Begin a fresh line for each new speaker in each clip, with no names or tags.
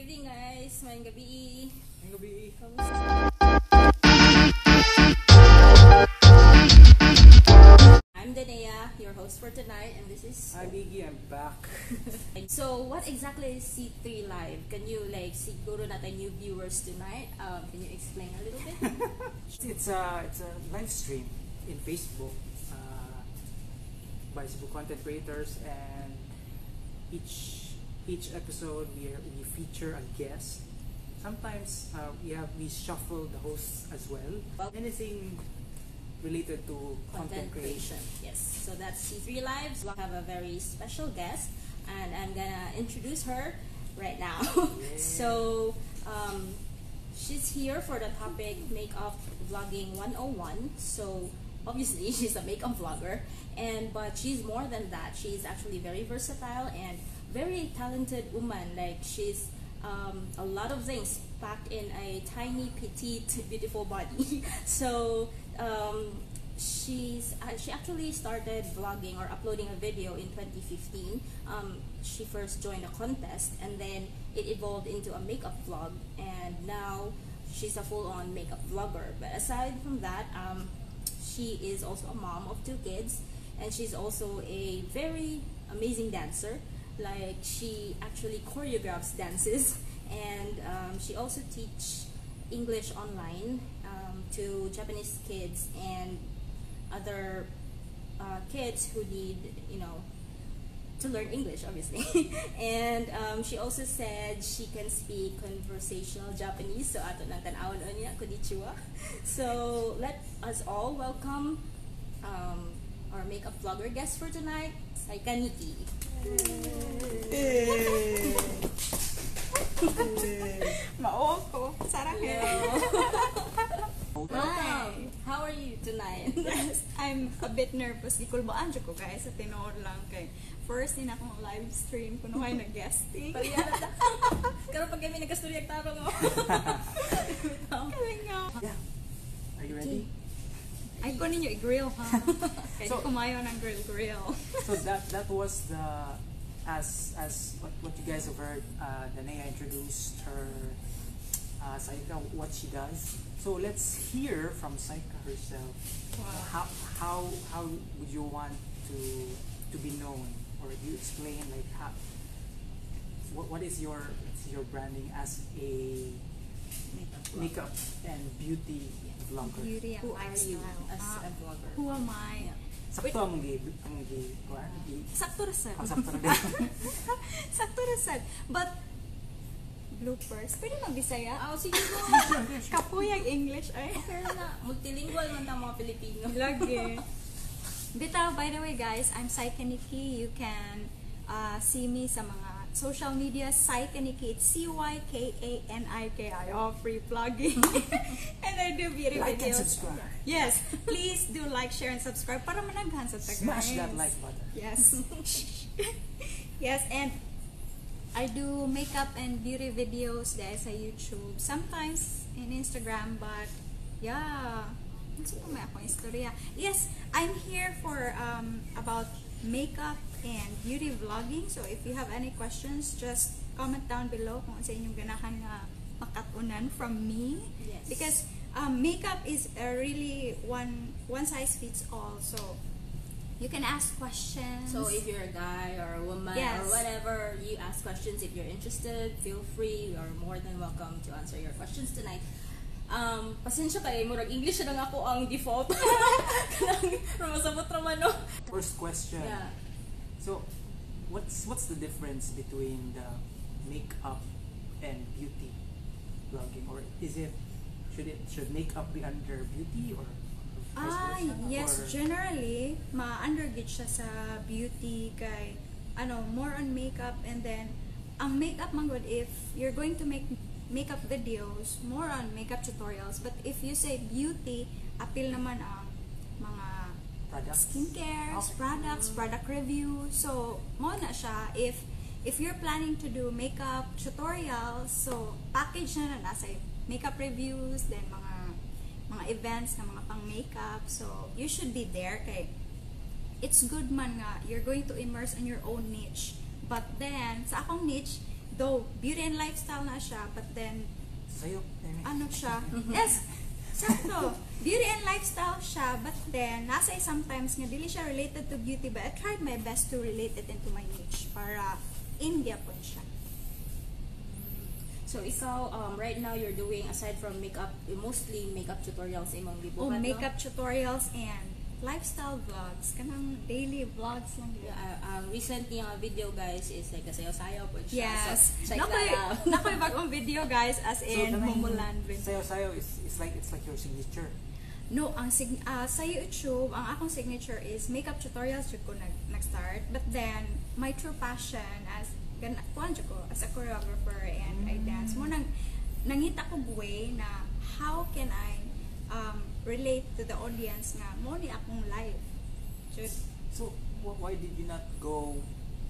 evening guys, mayang gabi.
Ang gabi.
I'm Danea, your host for tonight, and this is.
Biggie, I'm back.
So, what exactly is C3 Live? Can you like siguro natin new viewers tonight? Um, can you explain a little bit?
it's a it's a live stream in Facebook uh, by Facebook content creators, and each each episode we are, we feature a guest. Sometimes uh, we have we shuffle the hosts as well.
Well-
Anything related to content, creation.
Yes. So that's C3 Lives. We have a very special guest, and I'm gonna introduce her right now. so, um, she's here for the topic Makeup Vlogging 101. So, obviously, she's a makeup vlogger, and but she's more than that. She's actually very versatile and very talented woman. Like she's um, a lot of things packed in a tiny, petite, beautiful body. so um, she's uh, she actually started vlogging or uploading a video in 2015. Um, she first joined a contest, and then it evolved into a makeup vlog, and now she's a full-on makeup vlogger. But aside from that, um, she is also a mom of two kids, and she's also a very amazing dancer. Like she actually choreographs dances, and um, she also teach English online um, to Japanese kids and other uh, kids who need, you know, to learn English, obviously. and um, she also said she can speak conversational Japanese. So ato nang niya, konnichiwa. So let us all welcome um, our makeup vlogger guest for tonight, Saika Nikki.
Mao ko. Sarang
Hi. How are you tonight?
Yes, I'm a bit nervous. Di kulbaan dyan ko guys sa tinood lang kay first din akong live stream kuno kay na guesting.
Pagyan na. Karon pag kami nagkastorya tarong mo.
Kaya nga.
Yeah. Are you ready?
Ay ko ninyo i-grill ha. Kaya
So-
so, kumayo ng grill grill.
so that that was the as as what, what you guys have heard uh, Danea introduced her uh, Saika what she does so let's hear from Saika herself
Wow.
how how how would you want to to be known or you explain like how what, what is your what's your branding as a makeup, makeup and beauty vlogger
Beauty and
Who are you
lifestyle.
as
Ah,
a vlogger?
who am I?
Yeah.
sakto among gi among gi kuan gi
Sakto ra sad.
ang sakto na din
Sakto ra sad. But bloopers. Pwede magbisaya?
Ah, sige po.
Kapuyag English ay.
Pero na, multilingual man tang mga Pilipino.
Lagi. Bitaw, by the way guys, I'm Saika Nikki. You can uh, see me sa mga social media. Saika Nikki. It's C-Y-K-A-N-I-K-I. Oh, free plugging. And I do beauty
like and
videos.
subscribe
Yes. Please do like, share, and subscribe para managhan sa taga.
smash that like button
Yes. yes, and I do makeup and beauty videos guys sa YouTube. Sometimes in Instagram, but yeah. Gusto ko may akong istorya. Yes, I'm here for um, about makeup and beauty vlogging. So if you have any questions, just comment down below kung sa inyong ganahan nga makatunan from me.
Yes.
Because um, makeup is a really one one size fits all. So you can ask questions.
So if you're a guy or a woman
Yes.
or whatever, you ask questions. If you're interested, feel free. You are more than welcome to answer your questions tonight. Um, pasensya kay murag English na lang ako ang default. Kanang masabot raman no.
First question.
Yeah.
So, what's what's the difference between the makeup and beauty vlogging, or is it should it should makeup be under beauty or?
Ah, yes,
Or-
generally, ma-undergate siya sa beauty kay ano, more on makeup and then ang makeup man good if you're going to make makeup videos, more on makeup tutorials. But if you say beauty, appeal naman ang mga
products.
skincare,
Okay.
products, product review. So, mo na siya if if you're planning to do makeup tutorials, so package na na nasa makeup reviews, then mga mga events na mga pang makeup. So, you should be there kay it's good man nga you're going to immerse in your own niche. But then, sa akong niche, though beauty and lifestyle na siya, but then
Sa'yo, Amy.
ano siya? yes, sakto. Beauty and lifestyle siya, but then nasa sometimes nga dili siya related to beauty, but I tried my best to relate it into my niche para India po siya.
So ikaw, um, right now you're doing, aside from makeup, mostly makeup tutorials imong gibuhat,
Oh,
no?
makeup tutorials and lifestyle vlogs. Kanang daily vlogs lang yun.
Yeah, um, recently ang video guys is like kasayaw-sayaw po siya.
Yes.
So, check
Nakoy,
that out.
nakoy bagong video guys as in
kanang
Mumulan.
Sayo-sayo is, is like, it's like your signature.
No, ang sig ah, sa YouTube, ang akong signature is makeup tutorials jud ko nag nag-start. But then my true passion as kuan ko as a choreographer and I dance mo nang nangita ko way na how can I um, relate to the audience nga mo ni akong life. Jud
So, wh- why did you not go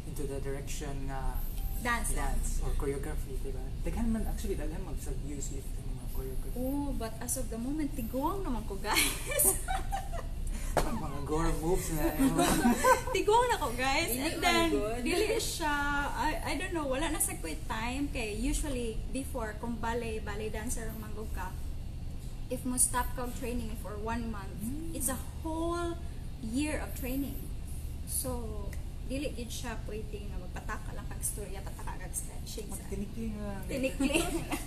into the direction na
dance
dance or choreography, di ba? Daghan man, actually, daghan mag sa views yung mga choreography.
Oh, but as of the moment, tiguang naman ko guys.
Mga gore moves na
Tigong na ko guys. And then, dili siya, I, I don't know, wala na sa quit time. Kay usually, before, kung ballet, ballet dancer ang manggog ka, if mo stop kag training for one month,
Hmm.
it's a whole year of training. So, dili gid siya pwede nga magpataka lang kag storya, pataka kag stretching.
Magtinikling lang.
Tinikli.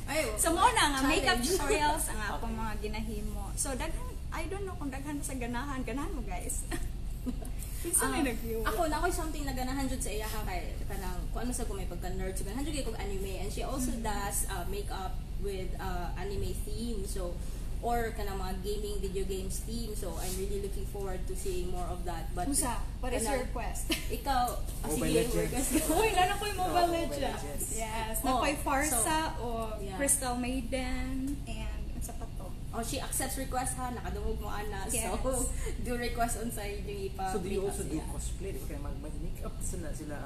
Ay,
so, mo na nga, makeup tutorials ang akong mga ginahimo. So, daghan, I don't know kung daghan sa ganahan. Ganahan mo guys. Pinsa
Ah,
may nag-view.
Ako na ako'y something na ganahan jud sa iya ha kay kanang kung ano sa ko may pagka nerd so ganahan jud kay kog anime and she also
Mm-hmm.
does uh, makeup with uh, anime theme so or kanang mga gaming video games theme so I'm really looking forward to seeing more of that but
Musa, what is your request?
ikaw ah,
Mobile
sige
Legends.
request
Uy, lalo ko yung Mobile
Oh, Mobile
Legends.
Legends.
Yes.
Oh,
Nakoy Farsa o
yeah.
Crystal Maiden and
oh she accepts request ha nakadungog mo ana
Yes.
so do request on sa yung ipa
So, do you also do cosplay? Di ba mag- mag-makeup sila sila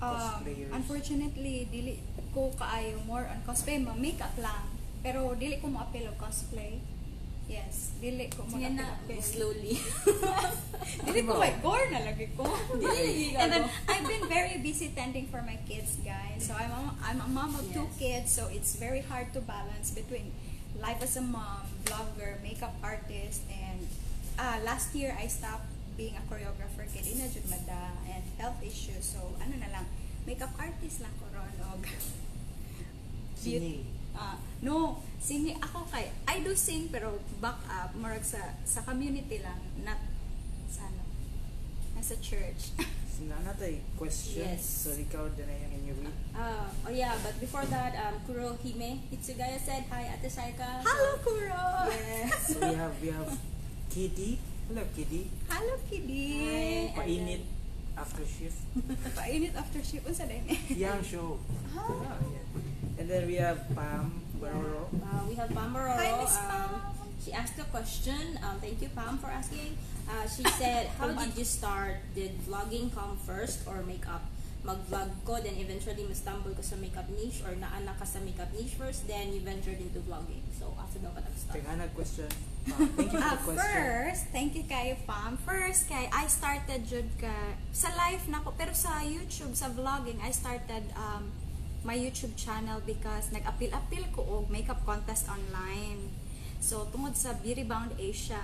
Um,
cosplayers?
unfortunately, dili ko kaayo more on cosplay, ma makeup lang. Pero dili ko mo og cosplay. Yes, dili ko mo
Sige na slowly
Dili ko like gore na lagi ko.
Dili,
and then. I've been very busy tending for my kids, guys. So I'm a, I'm a mom of two
Yes.
kids, so it's very hard to balance between life as a mom, vlogger, makeup artist, and uh, last year I stopped being a choreographer kay di na jud mada and health issues. So ano na lang, makeup artist lang ko ron og
Singing.
Ah, no, singing ako kay I do sing pero back up murag sa sa community lang, not sa ano, nasa church.
Sina natay questions.
Yes.
So, ikaw din na yung inyo read.
Uh, oh yeah, but before that, um, Kurohime Hitsugaya said, Hi, Ate Saika.
Hello, Kuro!
Yes.
So, we have, we have Kitty. Hello, Kitty.
Hello, Kidi!
Hi.
Painit after shift.
Painit after shift. Unsa din eh?
Yang show.
Ah.
Ah, yeah. And then we have Pam Baroro.
Uh, we have Pam Baroro.
Hi, Miss
Um,
Pam.
she asked a question. Um, thank you, Pam, for asking. Uh, she said, How did you start? Did vlogging come first or makeup? Mag-vlog ko, then eventually ma-stumble ko sa makeup niche or naanak ka sa makeup niche first, then you ventured into vlogging. So, asa daw ka nag-start?
Taghanag question. Uh, thank you for
Ah,
the question.
first, thank you kay Pam. First, kay I started jud ka sa live na ko pero sa YouTube sa vlogging I started um, my YouTube channel because nag-appeal-appeal ko og makeup contest online. So tungod sa Beauty Bound Asia,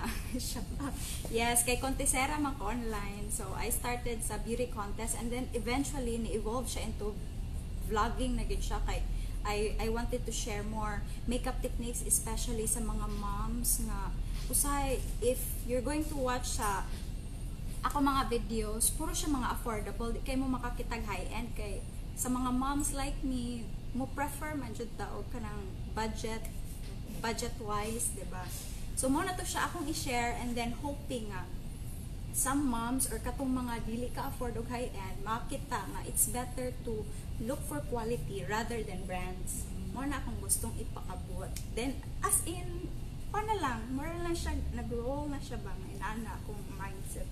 yes, kay Contesera man ko online. So I started sa beauty contest and then eventually ni-evolve siya into vlogging na gid siya. Kay I I wanted to share more makeup techniques especially sa mga moms nga usay if you're going to watch sa ako mga videos puro siya mga affordable di kay mo makakitag high end kay sa mga moms like me mo prefer man jud ta og kanang budget budget wise di ba? So mo na to siya akong i-share and then hoping nga some moms or katong mga dili ka afford og high end makita nga it's better to look for quality rather than brands. Mo na akong gustong ipakabot. Then as in paano lang more lang siya nag-roll na siya ba? Inaana akong mindset.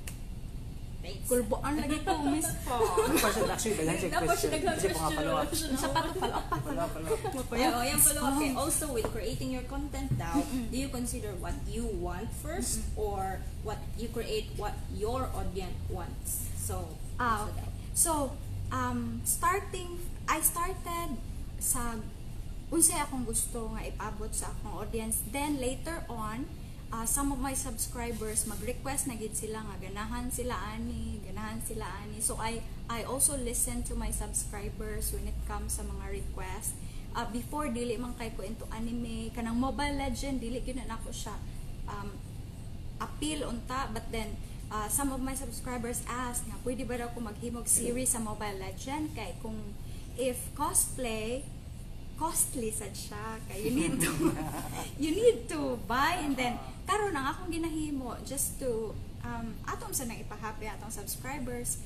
Kulboan lagi ko miss po
Question, actually, daghan siya question. Kasi mga follow-up.
sa pato
Follow-up, follow-up.
Yan. Okay. Also, with creating your content now, do you consider what you want 1st or what you create what your audience wants? So,
Ah, okay. So, um, starting I started sa unsay akong gusto nga ipabot sa akong audience. Then later on, uh, some of my subscribers mag-request na gid sila nga ganahan sila ani, ganahan sila ani. So I I also listen to my subscribers when it comes sa mga request. Uh, before dili man kay ko into anime, kanang Mobile Legend dili gyud na ako siya um, appeal unta but then uh, some of my subscribers ask nga pwede ba daw ko maghimog series sa Mobile Legend kay kung if cosplay costly sad siya kay you need to you need to buy and then karon ang akong ginahimo just to um, atong sa nang ipahappy atong subscribers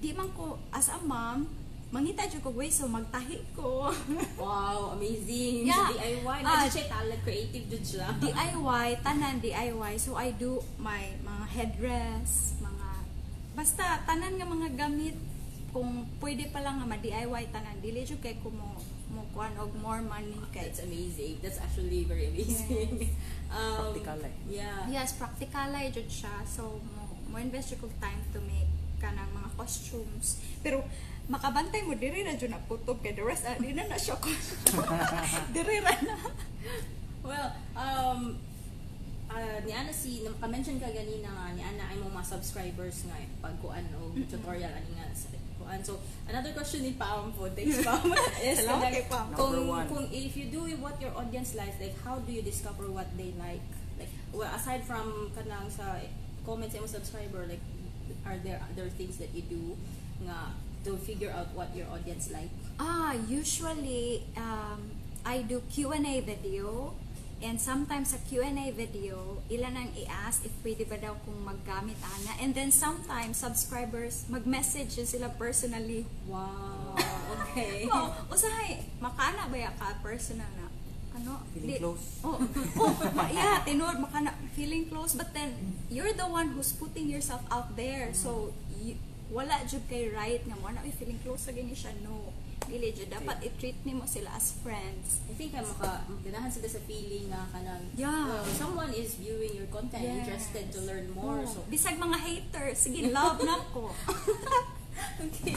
di man ko as a mom mangita jud ko way so magtahi ko
Wow, amazing.
Yeah.
DIY.
Ah,
Uh, siya talent, creative jud siya.
DIY, tanan DIY. So I do my mga headdress, mga basta tanan nga mga gamit kung pwede pa lang nga ma-DIY tanan dili jud kay ko mo kuan og more money kay
That's amazing. That's actually very amazing. um,
Practical eh.
Yeah.
Yes, practical ay jud siya. So mo mo invest kog time to make kanang mga costumes. Pero makabantay mo diri na jud na putob kay the rest ah, di na na siya ko. diri ra na.
Well, um, uh, ni Ana si, naka-mention ka ganina nga, ni Ana ay mga subscribers nga, eh, pagkuan o tutorial, ani nga, sa kuan. So, another question ni Pam po, thanks Pam, is
Salamat kay Pam.
Kung,
Number one.
kung if you do what your audience likes, like, how do you discover what they like? Like, well, aside from kanang sa comments sa imong subscriber, like, are there other things that you do nga to figure out what your audience like?
Ah, usually um, I do Q&A video and sometimes sa Q&A video, ilan ang i-ask if pwede ba daw kung maggamit ana. And then sometimes subscribers mag-message yun sila personally.
Wow, okay.
Oh, usahay, makana ba ya ka personal na? Ano?
Feeling
Di-
close.
Oh, oh, yeah, tinod, makana, feeling close. But then, you're the one who's putting yourself out there. So, y- wala jud kay right nga mo na "Uy, feeling close sa gini siya. No. Dili jud dapat i-treat nimo sila as friends.
I think I'm maka ganahan sila sa feeling nga kanang
Yeah.
well, someone is viewing your content interested to learn more
Oh,
so.
Bisag mga haters, sige, love na ko.
okay.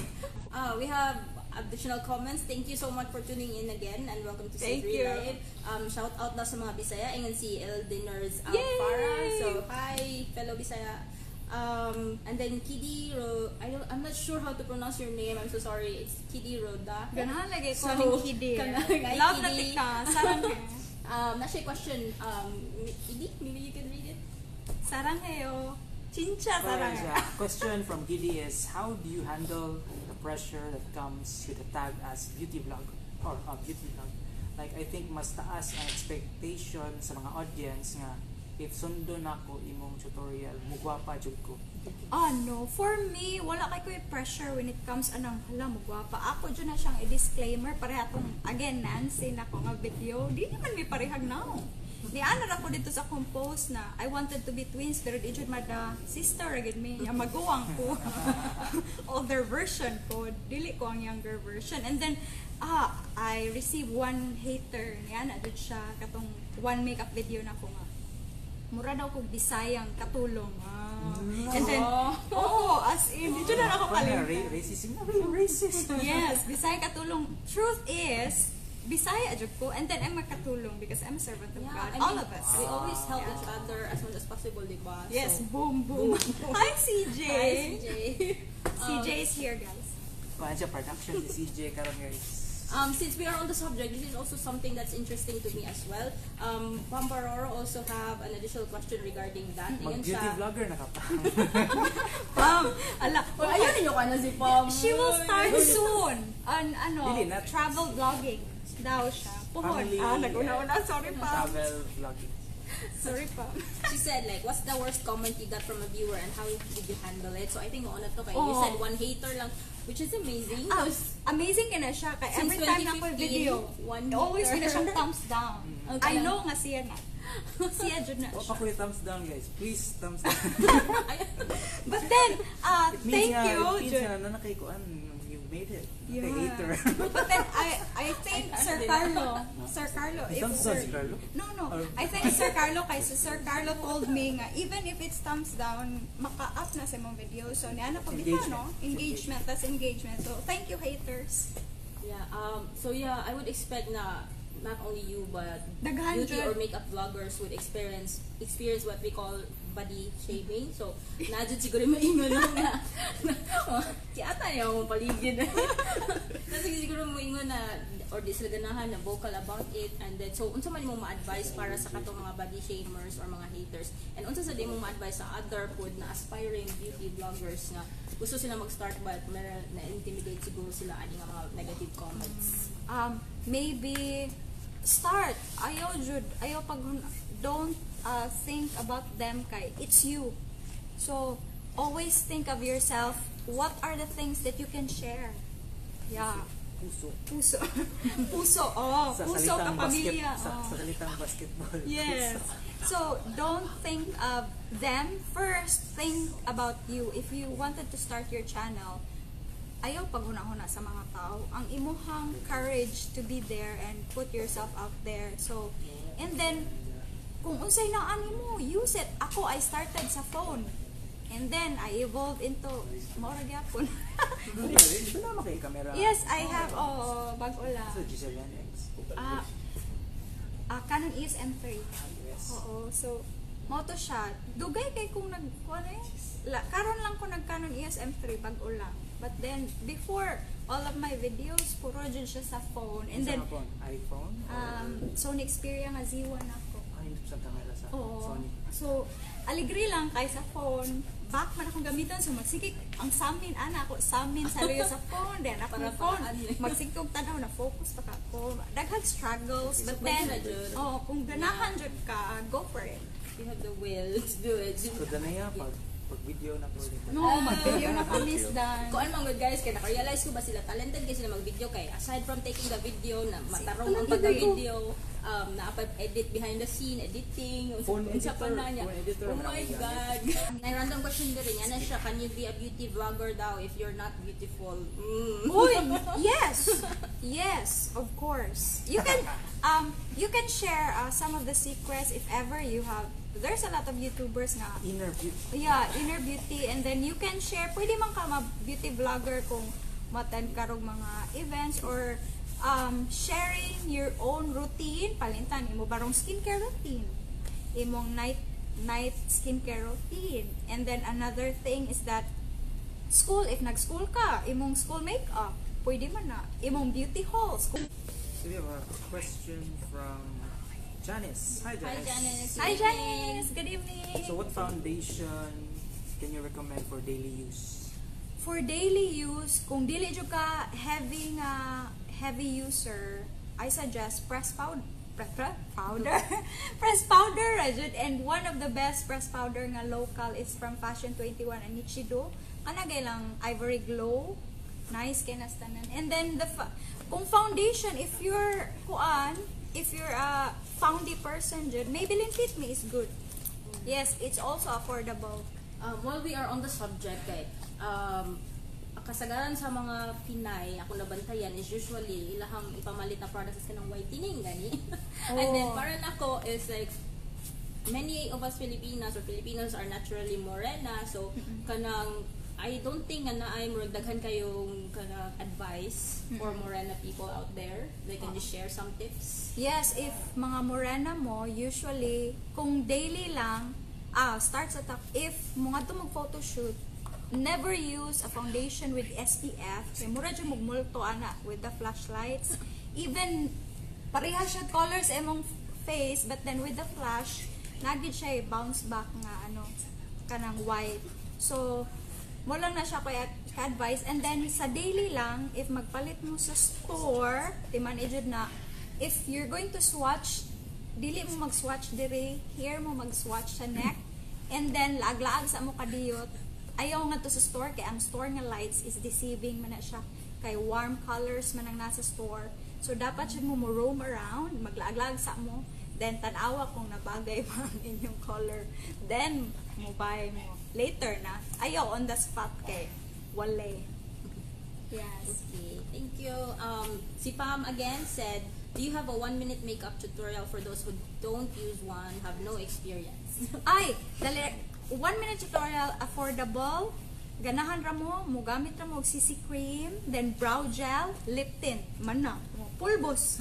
Uh, we have additional comments. Thank you so much for tuning in again and welcome to
Thank
Sidri
you.
Live. Um, shout out na sa mga Bisaya. Ingon si Eldiners! Alfara. So hi fellow Bisaya um, and then Kidi Ro I don't, I'm not sure how to pronounce your name I'm so sorry it's Kidi Roda
Ganahan lagi ko
So,
kidi. Love na
Kidi.
tika. Sarang
um, na siya question um, Kidi maybe you can read it
Sarang heyo. Chincha sarang.
Alright, yeah. Question from Giddy is how do you handle the pressure that comes with a tag as beauty vlog or uh, beauty vlog? Like I think mas taas ang expectation sa mga audience nga if sundo na ko imong tutorial mugwapa jud ko.
Ah, no. For me, wala kay ko pressure when it comes anang hala mo gwapa. Ako dyan na siyang i-disclaimer pareha tong again Nancy na ko nga video. Di naman may parehag now. Di ana ra ko dito sa compose na I wanted to be twins pero di jud mada sister agad me nga maguwang ko. Older version ko, dili ko ang younger version. And then ah I received one hater niya na jud siya katong one makeup video na ko mura daw kog bisayang katulong. Ah. And then, oh, as in, dito na ako
Parang
kalimtan.
ra- racism na rin, racist.
Yes, bisaya katulong. Truth is, bisaya jud ko and then I'm a katulong because I'm a servant of God.
I
All
mean,
of us.
We always help
Yeah.
each other as much as possible, di ba?
Yes,
So,
boom, boom. Hi, CJ.
Hi, CJ.
CJ is here, guys.
Kuan siya production si CJ karon guys.
Um, since we are on the subject, this is also something that's interesting to me as well. Um, Pamparoro also have an additional question regarding that.
Mag beauty
siya.
vlogger na ka pa.
Pam, ala,
Well, ayun ninyo ka na si Pam.
she will start soon. An ano,
Dili, not-
travel vlogging daw siya. Puhon.
Family,
Ah, naguna-una. Sorry, Pam.
Travel vlogging.
Sorry, Pam.
She said like, what's the worst comment you got from a viewer and how did you handle it? So I think mauna to kay you
Oh.
said one hater lang, which is amazing.
Ah, amazing ka na siya. Kaya
Since
every time na ko
2015,
video,
one
always
meter.
ka na siyang thumbs down.
Okay.
I know nga siya na. siya dyan na
O
siya.
pa ko yung thumbs down guys. Please thumbs down.
But then, uh,
It means
thank
nga,
you.
It means nga na nakikuan you made it.
Yeah.
Hater.
But then, I I think Sir Carlo, Sir Carlo, if
Thumbs down si Carlo?
No, no.
Or-
I think Sir Carlo, kay si Sir Carlo told me nga, even if it's thumbs down, maka-up na sa mong video. So, niya na pag
Engagement.
no? Engagement, that's engagement. So, thank you, haters.
Yeah. Um. So yeah, I would expect na not only you but beauty or makeup vloggers would experience experience what we call body shaming. So nadjud siguro maingon lang na oh, si ata niya akong paligid. Kasi siguro moingon na or di sila ganahan na vocal about it and then so unsa man imong ma-advise para sa katong mga body shamers or mga haters and unsa sa di mo ma-advise sa other pod na aspiring beauty vloggers nga gusto sila mag-start but meron na intimidate siguro sila ani nga mga negative comments.
um, maybe start ayaw jud ayaw pag don't uh, think about them kay it's you so always think of yourself what are the things that you can share yeah
Puso.
puso puso oh
Sa
puso
basket,
kapamilya
sa,
oh.
sa salitang basketball.
Yes.
Puso.
So don't think of them first. Think about you. If you wanted to start your channel, ayaw paghuna-huna sa mga tao. Ang imuhang courage to be there and put yourself out there. So, and then, kung unsay na ani mo, use it. Ako, I started sa phone. And then, I evolved into, maura gyapon.
Naman kay camera.
yes, I have, oh, bago lang.
Sa G7X.
Ah, ah, Canon EOS M3.
Yes.
Oo. So, moto siya. Dugay kay kung nag la, karon lang ko nag Canon EOS M3 pag ulang. But then before all of my videos puro jud siya sa phone. And then
iPhone?
um Sony Xperia nga Z1 ako.
Sa camera sa
Oo.
Sony.
So, aligri lang kay sa phone. Back man akong gamiton so magsikik ang samin ana ako samin sa luyo sa phone then ako
Para
phone magsikog tanaw na focus pa ka ko daghang struggles but then
na
oh kung ganahan jud ka go for it
You have the will to do it.
So, danaya, pag, pag video na po ulit.
No, mag-video na po miss Dan.
Kung ano mga good guys, kaya naka-realize ko ba sila talented kasi sila mag-video kay aside from taking the video, na matarong ang pagka-video, um, na edit behind the scene, editing,
Phone
unsa pa na niya.
editor,
Oh my God. May random question din rin, yan na siya, can you be a beauty vlogger daw if you're not beautiful? Mm.
Uy, yes. Yes, of course. You can um you can share uh, some of the secrets if ever you have there's a lot of YouTubers nga
Inner beauty.
yeah, inner beauty and then you can share pwede man ka ma beauty vlogger kung maten karong mga events or um, sharing your own routine palintan imo barong skincare routine imong night night skincare routine and then another thing is that school if nag-school ka imong school makeup pwede man na imong beauty haul school
So, we have a question from Janice. Hi,
Hi,
Janice.
Janice.
Hi Janice, good evening.
So, what foundation can you recommend for daily use?
For daily use, kung dili jud ka heavy nga heavy user, I suggest press powder. Powder? press powder, ra jud. And one of the best press powder nga local is from Fashion 21 and Nichido. Kanagay lang Ivory Glow. Nice kay nas tanan. And then the kung foundation, if you're kuan, if you're a foundy person jud, Maybelline Fit Me is good. Yes, it's also affordable.
Um, while we are on the subject, kay, um, kasagaran sa mga Pinay, ako nabantayan is usually ilahang ipamalit na products sa ng whitening gani. And then
Oh.
para nako is like many of us Filipinas or Filipinos are naturally morena so kanang I don't think na I'm daghan kayong kanang advice for morena people out there. They can just share some tips.
Yes, if mga morena mo, usually, kung daily lang, ah, start sa top. If mga to mag photoshoot, never use a foundation with SPF. Kaya mura dyan magmulto, ana, with the flashlights. Even, pareha siya colors emong face, but then with the flash, nagid siya eh, bounce back nga, ano, kanang white. So, mo lang na siya kaya advice and then sa daily lang if magpalit mo sa store di man ejud na if you're going to swatch dili mo mag-swatch dire here mo mag-swatch sa neck and then laag-laag sa mo kadiyot ayaw nga to sa store kay ang store nga lights is deceiving man na siya. Kay warm colors man ang nasa store. So dapat siya mo mo roam around maglaag-laag sa mo. Then tanawa kung nabagay ba ang inyong color. Then mo buy mo. Later na ayaw on the spot kay wale. Yes.
Okay, thank you. Um, si Pam again said, do you have a one minute makeup tutorial for those who don't use one, have no experience?
ay dali one minute tutorial affordable ganahan ra mo, mo gamit ra mo og CC cream, then brow gel, lip tint, man na, mo pulbos.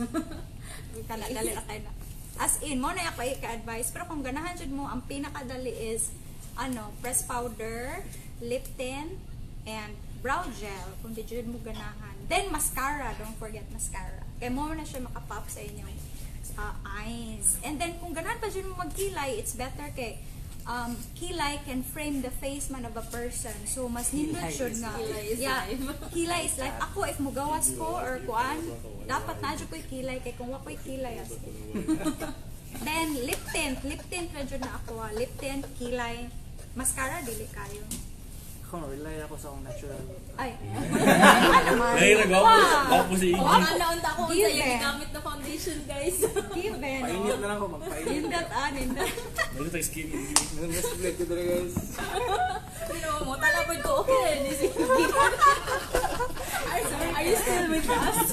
Kana dali ra kay na. As in, mo na ako i-advise, pero kung ganahan jud mo, ang pinakadali is ano, press powder, lip tint, and brow gel kung di jud mo ganahan. Then mascara, don't forget mascara. Kay mo na siya makapop sa inyong uh, eyes. And then kung ganahan pa jud mo magkilay, it's better kay um, kilay can frame the face man of a person. So mas nindot
is
nga.
Kilay
yeah,
life.
kilay is life. Ako if mugawas ko or kuan, dapat na ko'y kilay kay kung wa ko'y kilay as Then lip tint, lip tint jud na ako. ah. Lip tint, kilay, mascara dili kayo.
Ako, rely ako sa akong natural.
Ay. ano man?
Nahirag ako. Ako po si Iggy.
ang naunta ko sa yung gigamit na foundation, guys.
Given.
Painit
oh.
na lang ako, magpainit.
Nindot ah, nindot.
Ano tayo skin Iggy?
Mas plate ko talaga guys.
Pero mo, talapod ko, okay, ni si Are, are you still with us?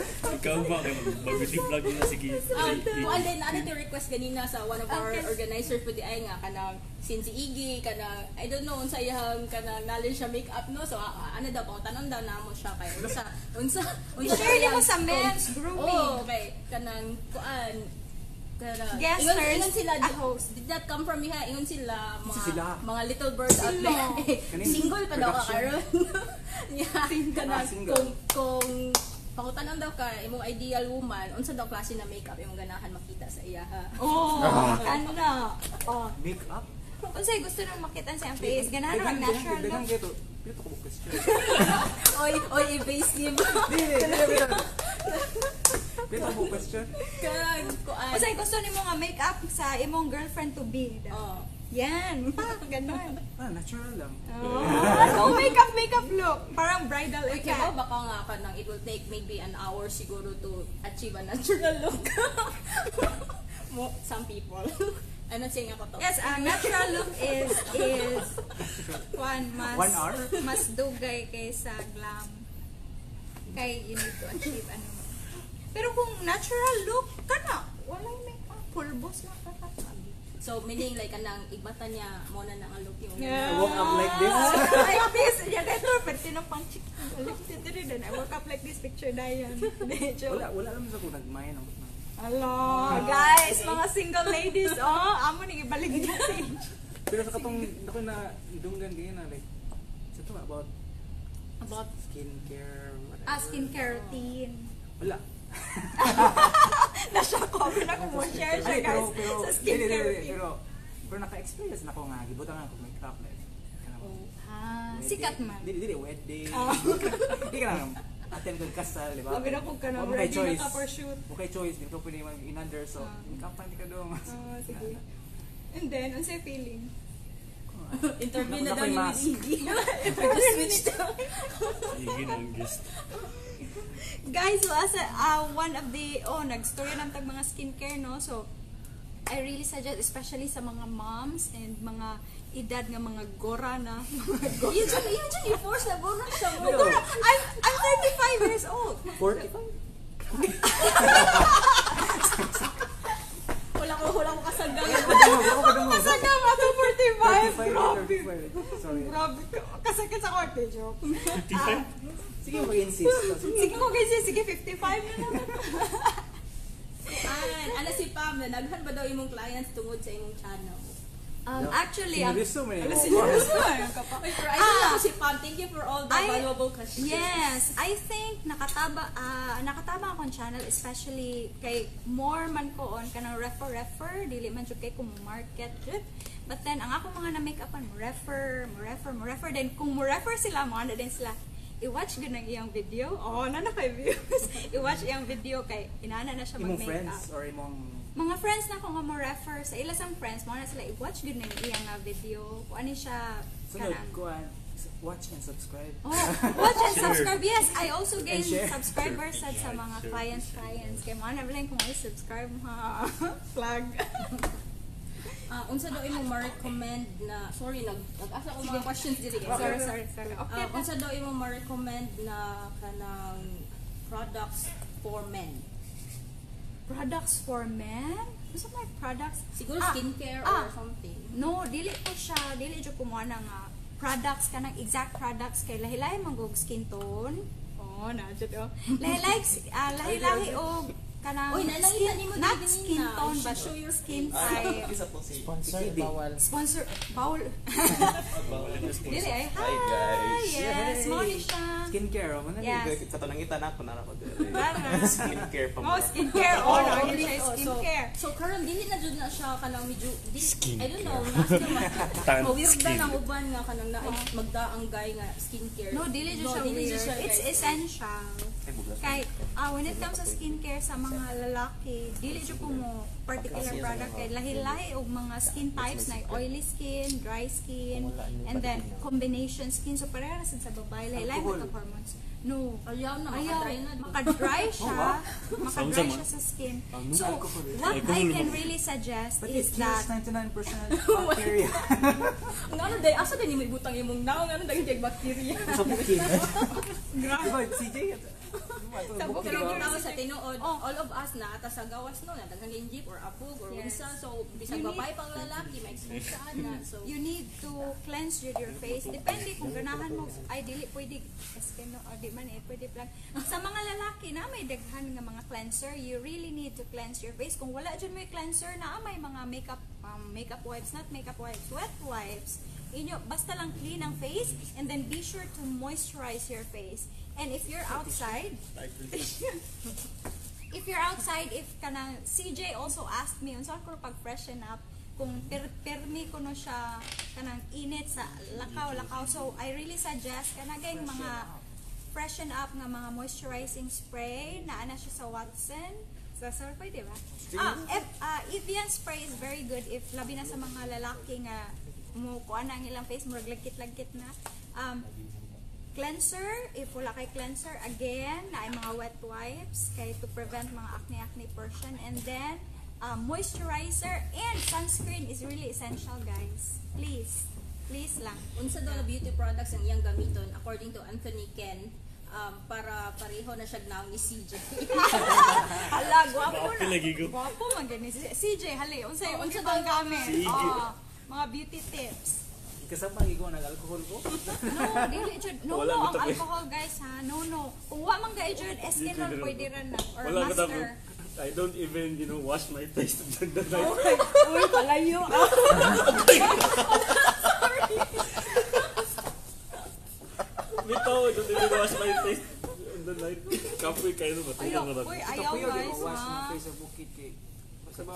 Ikaw ba? Mag-beauty vlog na sige.
Um, and then, ano to request ganina sa one of our organizers po di ay nga, kanang since Iggy, kanang, I don't know, unsa iyang kanang knowledge sa makeup, no? So, ah, ano daw, pang tanong daw na mo siya kay unsa, unsa, unsa
I-share niyo sa men's grooming.
Oo, okay. Kanang, kuan, kanang,
Guesters,
ingon, ingon sila,
a
di-
host.
did that come from iha? Ingon sila, mga,
sila?
mga little birds out
Sino?
there. Single pa daw ka karon. yeah, kanang,
Ah,
kung, kung, pangutanon daw ka, imong ideal woman, unsa daw klase na makeup imong ganahan makita sa iya ha?
Oh, ano na. Oh.
Make up?
Kung sa'yo gusto nang makita sa iyang face, ganahan mag natural
Dagang
look.
gito. Pito ko question.
oy, oy, evasive.
Dili, dili. Pito ko question.
Kanang, kuan.
Kung sa'yo gusto nimo nga makeup sa imong girlfriend to be.
Oh.
Yan. Ganon.
Ah, natural lang.
Oh, so makeup, makeup look. Parang bridal
Okay,
effect.
ba baka nga kanang it will take maybe an hour siguro to achieve a natural look. Mo, some people. ano siya nga ko to?
Yes, ang natural look is is one mas
One hour?
mas dugay kaysa glam. Kay you need to achieve ano. Pero kung natural look kana, wala makeup, pulbos na katakag.
So, meaning like kanang igbata niya mo na nang look yung
I woke up like this.
like this. Yeah, that's all. Pero tinapang chick. Lifted rin din. I woke up like this picture na yan. Medyo.
Wala, wala alam sa kung nagmayan ang
Hello, guys, mga single ladies, oh, amo nang ibalik din message.
Pero sa katong ako na dunggan ganyan na like sa to about
about
skincare whatever.
Ah, skincare routine.
Wala.
Na-shock ko. Pero ako mo share siya, guys,
pero, pero,
sa skincare routine.
pero pero naka-experience na ko nga gibutan ako makeup like kanang
Ah, sikat man.
Dili dili wedding.
Ah.
Di ka lang attend kag kasal, di ba?
Sabi na kung ka na ready
choice.
na ka for shoot.
Mo kay choice, di ko pwede mag inander so
Ah.
makeup pa di ka dong.
Ah, sige. And then, ano sa'yo feeling?
interview na daw ni Iggy. Just switch to
Iggy ng guest.
Guys, so as a, uh, one of the, oh, nag-story ng tag mga skincare, no? So, I really suggest, especially sa mga moms and mga edad nga mga gora na. Mga gora.
Yun dyan, yun dyan, you force na gona siya mo.
Pero,
I'm, I'm 35 years old.
45?
Wala ko, wala ko kasagang.
Kadamo, ako kadamo.
Kasaga ba ito 45?
45
Grabe.
35. Sorry.
Grabe ka. Kasakit sa korte, joke.
55?
Sige, mag-insist.
Sige ko kasi, sige 55 na naman.
An, ano si Pam, na naghan ba daw imong clients tungod sa imong channel?
Um, actually, ang...
Sinibisto mo.
Ano sinibisto mo?
I
Ah.
si Pam. Thank you for all the
I-
valuable questions.
Yes, I think nakataba ah nakataba akong channel especially kay more man ko on kanang refer refer dili man jud kay mo market jud. But then ang ako mga na makeupan mo refer, mo refer, mo refer then kung mo refer sila mo ano din sila i-watch gud ang iyang video. Oh, na na kay views. i-watch iyang video kay inana na siya mag-makeup.
friends or imong
Mga friends na ko nga mo refer sa ila sang friends mo na sila i-watch gud ng iyang nga video. Kung ano siya kanang
ko watch and subscribe.
Oh, watch and
Share.
subscribe. Yes, I also gain subscribers sa, sa mga
share.
clients clients. Kaya mga nabilang kung ay subscribe ha. Plug.
Ah, unsa daw imong ma-recommend na sorry nag nag-asa ko mga questions guys.
sorry, sorry, sorry. Okay.
Ah, unsa daw imong ma-recommend na kanang products for men?
products for men? Gusto mo products?
Siguro
Ah,
skincare
ah.
or something.
No, dili ko siya, dili jud ko mo nga products kanang exact products kay lahi-lahi manggog skin tone. Oh, na jud oh. Lahi-lahi ah, lahi-lahi og kanang
Uy, nanangita
skin,
ni mo
not skin
na.
tone but
show your
skin type.
Sponsor, bawal.
Sponsor Paul. Dili ay. Hi,
Hi, guys.
Yes, mo ni siya.
Skincare, oh, man.
Yeah. Yes.
Sa tanangitan ako na ako dili.
Bana.
Skincare pa mo.
Oh, skincare. Oh, no, yun siya
Oh,
skincare.
So, so karon dili na jud na siya kanang medyo. I don't know, nasa na ng uban nga kanang na magdaanggay nga skincare.
No, dili jud
No,
siya
dili jud
weird.
siya,
It's essential. Kay ah when it comes sa skincare sa mga lalaki, dili jud ko mo particular product kay lahi-lahi og mga skin types na oily skin, dry skin, and then combination skin so pareha sad sa babae lahi-lahi mga hormones. No,
Ayaw na,
Ayaw,
makadry na.
makadry siya. makadry siya sa skin. So, what I can really suggest
But
is
it kills
that
99% bacteria.
Nga ano day, asa din mo ibutang imong naw, nga ano daging day bacteria.
sa bukid. Diba, CJ?
Sa bukid.
Kita sa tinuod,
Oh.
all of us na ata sa gawas no, na daghang jeep or apog or
Yes.
unsa. So, bisag babae pang lalaki, may expose sa ana. So,
you need to cleanse your, your face. Depende kung ganahan mo, ay dili pwede, skin no, or di man eh, pwede plan. Sa mga lalaki na may daghan nga mga cleanser, you really need to cleanse your face. Kung wala dyan may cleanser na may mga makeup, um, makeup wipes, not makeup wipes, wet wipes. Inyo, basta lang clean ang face and then be sure to moisturize your face. And if you're outside, if you're outside, if kanang CJ also asked me, unsa ko pag freshen up, kung per permi ko no siya kanang init sa lakaw lakaw. So I really suggest kanagay mga freshen up nga mga moisturizing spray na ana siya sa Watson. Sa so, pwede ba? Ah, if, ah, Evian spray is very good if labi na sa mga lalaki nga mo kuha na ang ilang face murag lagkit-lagkit na. Um, cleanser, if wala kay cleanser, again, na ay mga wet wipes kay to prevent mga acne-acne portion. And then, um, moisturizer and sunscreen is really essential, guys. Please. Please lang.
unsa daw na beauty products ang iyang gamiton according to Anthony Ken um, para pareho na siya gnaw ni CJ.
Hala, gwapo na. Gwapo man gani. Si- CJ, hali. Unsa
unsa daw
gamit? Oh, mga beauty tips.
Kasama ko nag-alcohol ko.
No, dili jud. No,
Wala
no, ang
eh.
alcohol guys ha. No, no. Kung wa man gay jud,
Dili, dili.
pwede ran na or
Wala ka
master.
I don't even, you know, wash my face during the night.
Uy, palayo.
Bitaw, I don't even wash my face in the night. Kapoy kayo na
Ayaw,
matulog na
uy, ayaw guys
ba,
ha.
sa bukid kay. Ba,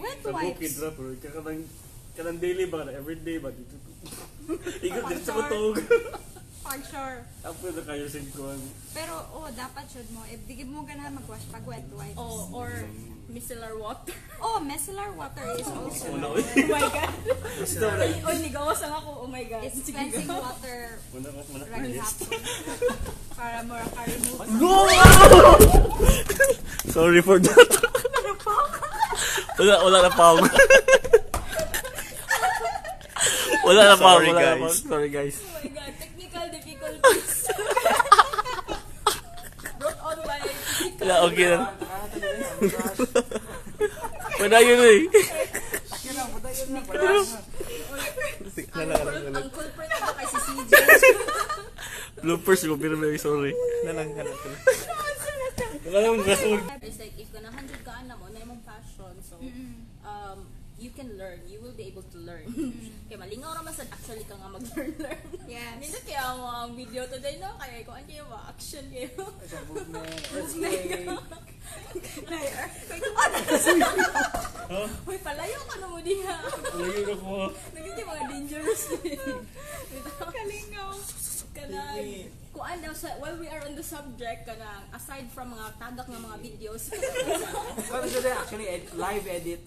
Wet
Sa bukid ra, pero kanang kanang daily ba na everyday ba dito. Ikot din sa
Pag-sure.
matog.
Pag sure.
Tapos na kayo sa kuwan.
Pero oh, dapat should mo. If di mo ganahan mag-wash pag wet wipes.
Oh, or micellar water.
Oh, micellar water is also.
Una,
Oh my God.
Gusto mo na.
Oy, nigawas lang ako. Oh my God.
It's cleansing water
Una ko, una ko.
hapon. Para mo ka-remove.
Sorry for that. wala, wala na pa ako. Wala na pa Wala na pa. Sorry guys.
Oh my God. Technical difficulties. Brought on by technical.
Wala, okay
na.
Wala yun eh.
Ang, cul- ang culprit ako kay si CJ.
Bloopers ko, pero very sorry. Nalang ka na. Wala nang gasol.
It's like, if ganahan jud ka na mo, na imong passion. So, um, you can learn. You will be able to learn. Kaya malingaw raman sa mag-learn-learn.
Yes.
Hindi kaya mo ang video today, no? Kaya kung ano kayo ma-action kayo.
Sa movement, earthquake.
Ha?
Uy, palayo ka na mo diha.
Wala yun ako.
Nagiging mga dangerous
Kalingaw.
kanang kuan daw sa while we are on the subject kanang aside from mga tagak nga mga videos
Pero siya din, actually, ed- live edit.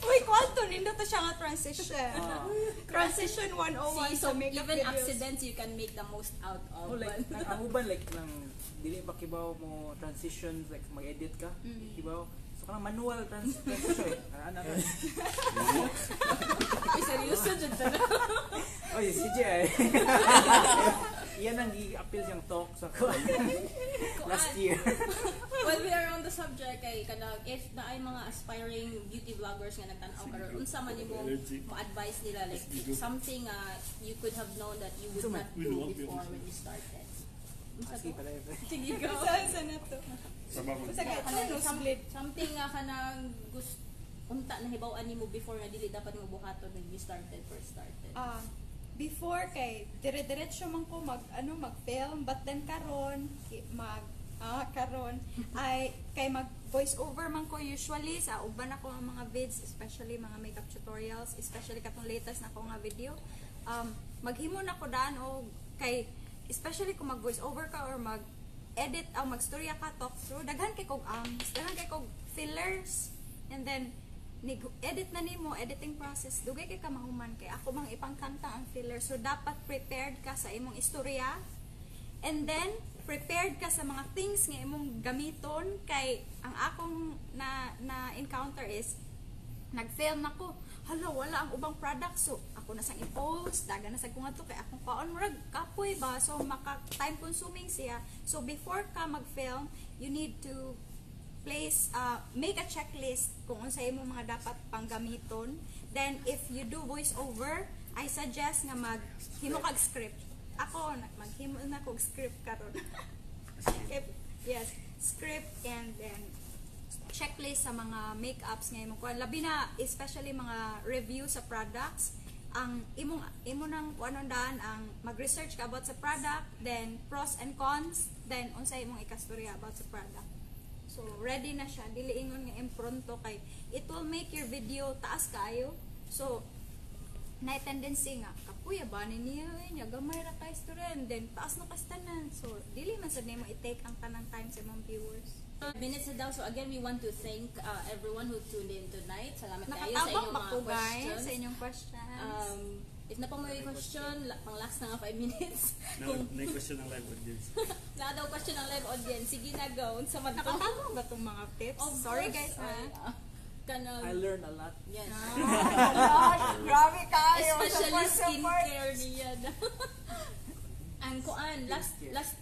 Uy, kwanto, nindo to siya nga transition.
ah.
Transition 101
See,
sa
so
makeup
even
videos.
accidents you can make the most out of
Oh, like, ang uban, like, lang, dili ba kibaw mo transition, like, mag-edit ka, kibaw. So, kanang manual trans transition eh. Ano, ano,
Uy, seryoso dyan ta na
Oy, ay. Yan ang i-appeal yung talk sa last year.
While we are on the subject kay kanang if na ay mga aspiring beauty vloggers nga nagtan-aw karon unsa man nimo ma-advise nila like something uh, you could have known that you would not do before when you started. Unsa
Sige pala yun.
Sige go.
Sa na to.
Mo.
Sa ka
something nga kanang gusto unta na hibaw-an nimo before nga dili dapat mo buhaton when you started first started.
Ah, before kay dire-diretso man ko mag ano mag-film but then karon mag ah karon ay kay mag voice over man ko usually sa uban ako ang mga vids especially mga makeup tutorials especially katong latest na ko nga video. Um maghimo na ko daan og kay especially kung mag voice over ka or mag edit o magstorya ka talk through daghan kay kog ang daghan kay kog fillers and then edit na nimo editing process. Dugay kay ka mahuman kay ako mang ipangkanta ang filler. So dapat prepared ka sa imong istorya. And then prepared ka sa mga things nga imong gamiton. Kay ang akong na na encounter is nag-film ako. Hala wala ang ubang product. So ako na sang i-post daga na sa kung ato. Kay akong kaon murag kapoy ba? So maka time consuming siya. So before ka mag-film you need to place uh, make a checklist kung unsa imong mga dapat panggamiton then if you do voice over I suggest nga mag himo kag script. Ako maghimo na kog script karon. If, yes script and then checklist sa mga makeups nga imong kuan. Labi na especially mga review sa products ang imong imo nang kuanon daan ang mag-research ka about sa product then pros and cons then unsa imong ikastorya about sa product so ready na siya. Dili ingon nga impronto kay it will make your video taas kayo so na tendency nga kapuya ba ni niya? Niya gamay ra ka istorya and then taas na kastanan so dili man sad nimo i-take ang tanang time sa imong viewers.
Minutes na daw. So again, we want to thank uh, everyone who tuned in tonight. Salamat kayo sa inyong mga
guys
questions.
sa inyong questions?
Um, if na pa may question, la- pang last na nga 5 minutes.
Na,
Kung
na question ng live audience.
na daw question ng live audience, sige na go. Sa man to.
Ba itong mga tips?
Of
Sorry
course,
guys ha.
ay, ah, kanang,
I learned a lot.
yes.
Grabe kayo.
Especially skincare niya. Ang kuan, last
Skincare.
last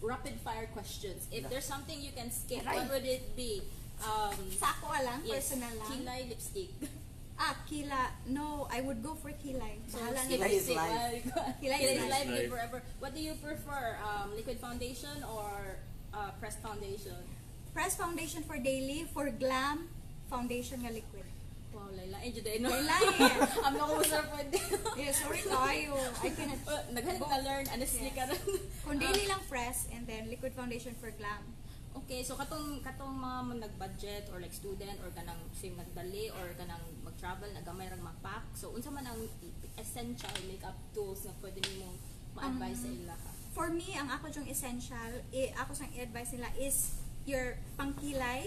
rapid fire questions. If there's something you can skip, what would it be? Um,
Sa ako lang,
yes,
personal lang.
Kilay lipstick.
Ah, kila. No, I would go for kilay.
So, skip
na.
Kilay is life.
Kilay is life.
life, forever. What do you prefer? Um, liquid foundation or uh, pressed foundation?
Press foundation for daily, for glam, foundation nga liquid.
Wow. Eh, juday, no?
Laylay.
I'm not usar po din.
Yeah, sorry kayo. I cannot.
Naghanap na learn, honestly ka rin.
Kung daily lang press and then liquid foundation for glam.
Okay, so katong katong mga man nag-budget or like student or kanang same nagdali or kanang mag-travel nagamay rang mapak. So unsa man ang essential makeup tools nga pwede nimo ma-advise sa ila ka?
For me, ang ako yung essential, eh, ako sang i-advise nila is your pangkilay.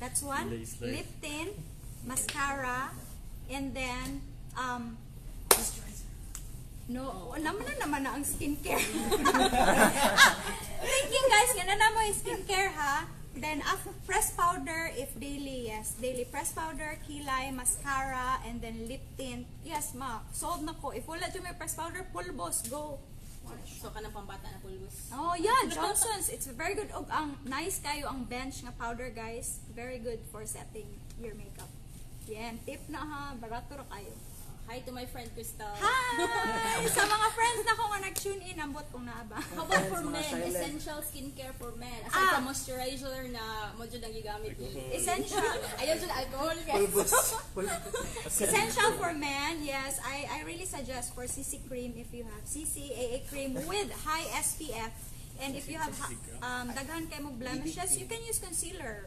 That's one. Lip tint, mascara, and then, um, no, naman na naman na ang skincare. Thinking guys, nga na na mo yung skincare ha. Then, after press powder, if daily, yes. Daily press powder, kilay, mascara, and then lip tint. Yes, ma. Sold na ko. If wala dyan may press powder, pulbos, go.
So kanang pambata na pulbos.
Oh yeah, Johnson's. It's very good. Og ang nice kayo ang bench nga powder guys. Very good for setting your makeup. Yan, tip na ha. Barato ra kayo.
Hi to my friend Crystal.
Hi! Sa mga friends na ko nga nag-tune in, ambot kong naaba.
How about for men?
silent.
Essential skincare for men. Aside
Ah.
from moisturizer na mo jud ang gigamit ni.
Essential.
Ayaw jud alcohol guys.
Essential for men, yes. I, I really suggest for CC cream if you have CC AA cream with high SPF. And if you have um, daghan kay mo blemishes, you can use concealer.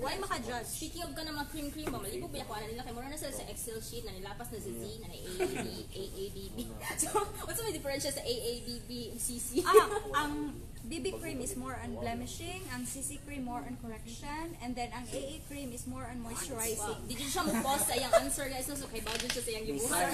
Why maka-judge?
Speaking of ka ng mga cream cream, ba, malibog ba na nila kay mura na sila sa Excel sheet na nilapas na sa Z na na AAB, AABB. So, what's may difference sa AABB CC?
ah, ang BB cream is more on blemishing, ang CC cream more on correction, and then ang AA cream is more on moisturizing.
Di dyan siya mag-post sa iyang answer guys. So, kay Bao dyan siya sa iyang gibuhat.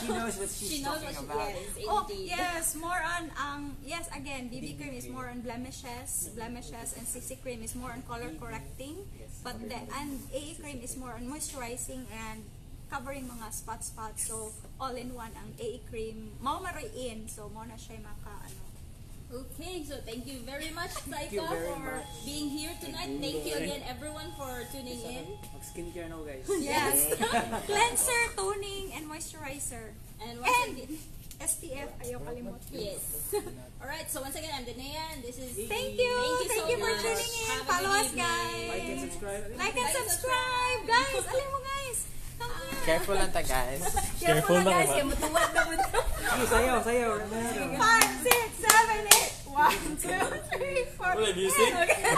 She knows what she's
She knows what
talking
she
about.
is.
Oh, yes, more on, um, yes, again, BB cream is more on blemishes, blemishes, and CC cream is more on color correcting, but the, and AA cream is more on moisturizing and covering mga spot spots. So, all in one ang AA cream, mao maroy in, so mo na siya maka,
Okay, so thank you very much, Saika,
very
for
much.
being here tonight. Thank you again, everyone, for tuning in.
Mag-skincare now guys.
Yes. Cleanser, toning, and moisturizer.
And once
And
again,
SPF, ayaw kalimot.
yes. Alright, so once again, I'm Danea, and this is.
Thank you.
Thank you so
for
much.
tuning in.
Have
Follow us, guys.
Like and subscribe.
Like and subscribe, guys. Alam mo, guys. Ah.
Careful lang ta guys.
Careful
Careful lang
guys.
naman.
Kaya matuwad na mo.
Sige, sayaw, sayaw.
Five, six, seven, eight. One, two, three, four.
Wala music?
Okay.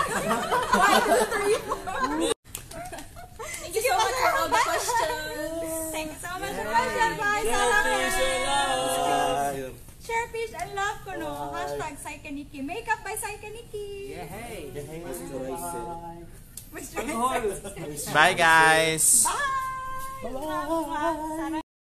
One, two, three, four.
Thank you so much for all the questions.
Thank you so much for watching, guys. Salamat. Share fish and love ko no. Hashtag Saikaniki. Makeup by.
Yeah, hey.
Moisturizer.
Alcohol.
Bye guys.
Bye. Bye.